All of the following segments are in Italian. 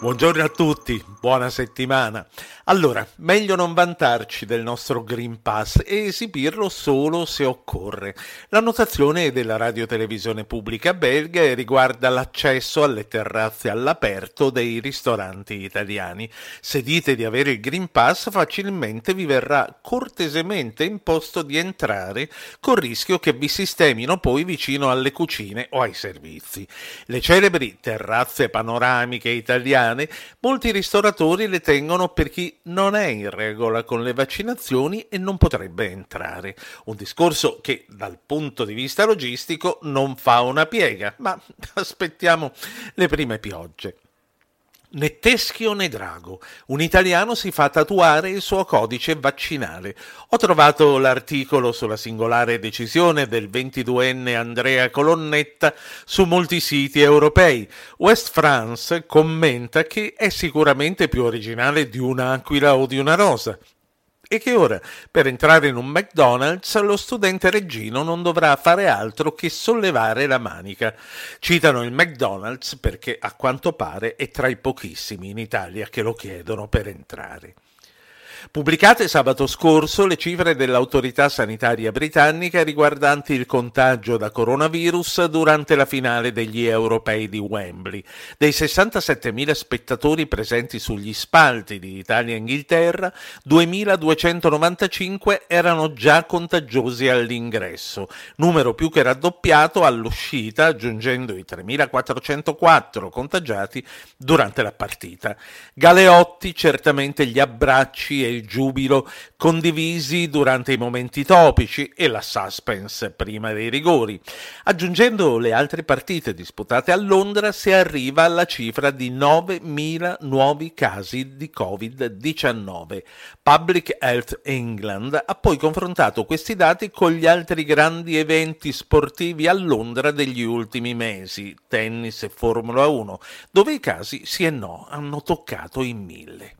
Buongiorno a tutti, buona settimana. Allora, meglio non vantarci del nostro Green Pass e esibirlo solo se occorre. La notazione della radiotelevisione pubblica belga riguarda l'accesso alle terrazze all'aperto dei ristoranti italiani. Se dite di avere il Green Pass, facilmente vi verrà cortesemente imposto di entrare, col rischio che vi sistemino poi vicino alle cucine o ai servizi. Le celebri terrazze panoramiche italiane, molti ristoratori le tengono per chi non è in regola con le vaccinazioni e non potrebbe entrare. Un discorso che dal punto di vista logistico non fa una piega, ma aspettiamo le prime piogge. Né teschio né drago. Un italiano si fa tatuare il suo codice vaccinale. Ho trovato l'articolo sulla singolare decisione del 22enne Andrea Colonnetta su molti siti europei. West France commenta che è sicuramente più originale di un'aquila o di una rosa e che ora per entrare in un McDonald's lo studente reggino non dovrà fare altro che sollevare la manica. Citano il McDonald's perché a quanto pare è tra i pochissimi in Italia che lo chiedono per entrare. Pubblicate sabato scorso le cifre dell'autorità sanitaria britannica riguardanti il contagio da coronavirus durante la finale degli europei di Wembley. Dei 67.000 spettatori presenti sugli spalti di Italia e Inghilterra, 2.295 erano già contagiosi all'ingresso, numero più che raddoppiato all'uscita, aggiungendo i 3.404 contagiati durante la partita. Galeotti certamente gli abbracci e il giubilo condivisi durante i momenti topici e la suspense prima dei rigori. Aggiungendo le altre partite disputate a Londra si arriva alla cifra di 9.000 nuovi casi di Covid-19. Public Health England ha poi confrontato questi dati con gli altri grandi eventi sportivi a Londra degli ultimi mesi, tennis e Formula 1, dove i casi sì e no hanno toccato i mille.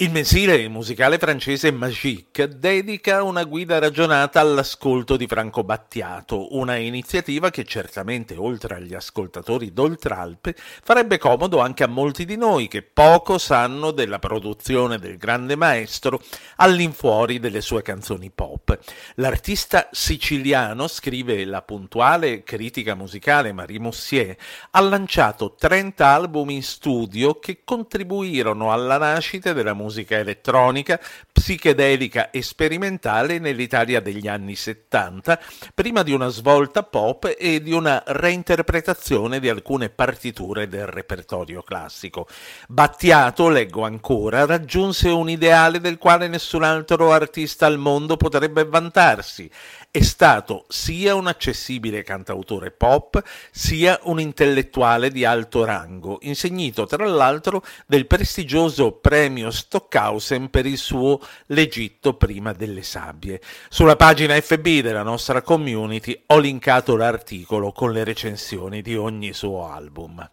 Il mensile musicale francese Magique dedica una guida ragionata all'ascolto di Franco Battiato, una iniziativa che certamente, oltre agli ascoltatori d'Oltralpe, farebbe comodo anche a molti di noi che poco sanno della produzione del grande maestro all'infuori delle sue canzoni pop. L'artista siciliano, scrive la puntuale critica musicale Marie Mossier, ha lanciato 30 album in studio che contribuirono alla nascita della musica musica elettronica, psichedelica e sperimentale nell'Italia degli anni 70, prima di una svolta pop e di una reinterpretazione di alcune partiture del repertorio classico. Battiato, leggo ancora, raggiunse un ideale del quale nessun altro artista al mondo potrebbe vantarsi è stato sia un accessibile cantautore pop, sia un intellettuale di alto rango, insegnito tra l'altro del prestigioso premio Stockhausen per il suo L'Egitto prima delle sabbie. Sulla pagina FB della nostra community ho linkato l'articolo con le recensioni di ogni suo album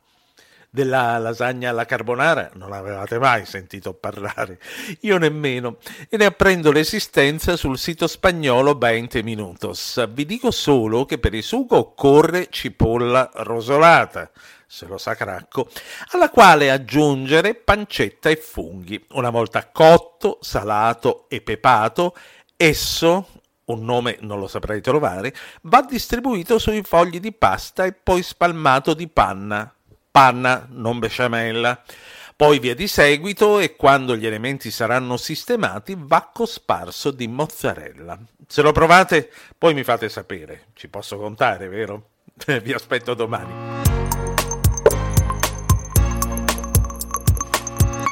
della lasagna alla carbonara non avevate mai sentito parlare, io nemmeno, e ne apprendo l'esistenza sul sito spagnolo 20 Minutos. Vi dico solo che per il sugo occorre cipolla rosolata, se lo sa cracco, alla quale aggiungere pancetta e funghi. Una volta cotto, salato e pepato, esso, un nome non lo saprei trovare, va distribuito sui fogli di pasta e poi spalmato di panna, panna, non besciamella. Poi via di seguito e quando gli elementi saranno sistemati, vacco sparso di mozzarella. Se lo provate, poi mi fate sapere. Ci posso contare, vero? Vi aspetto domani.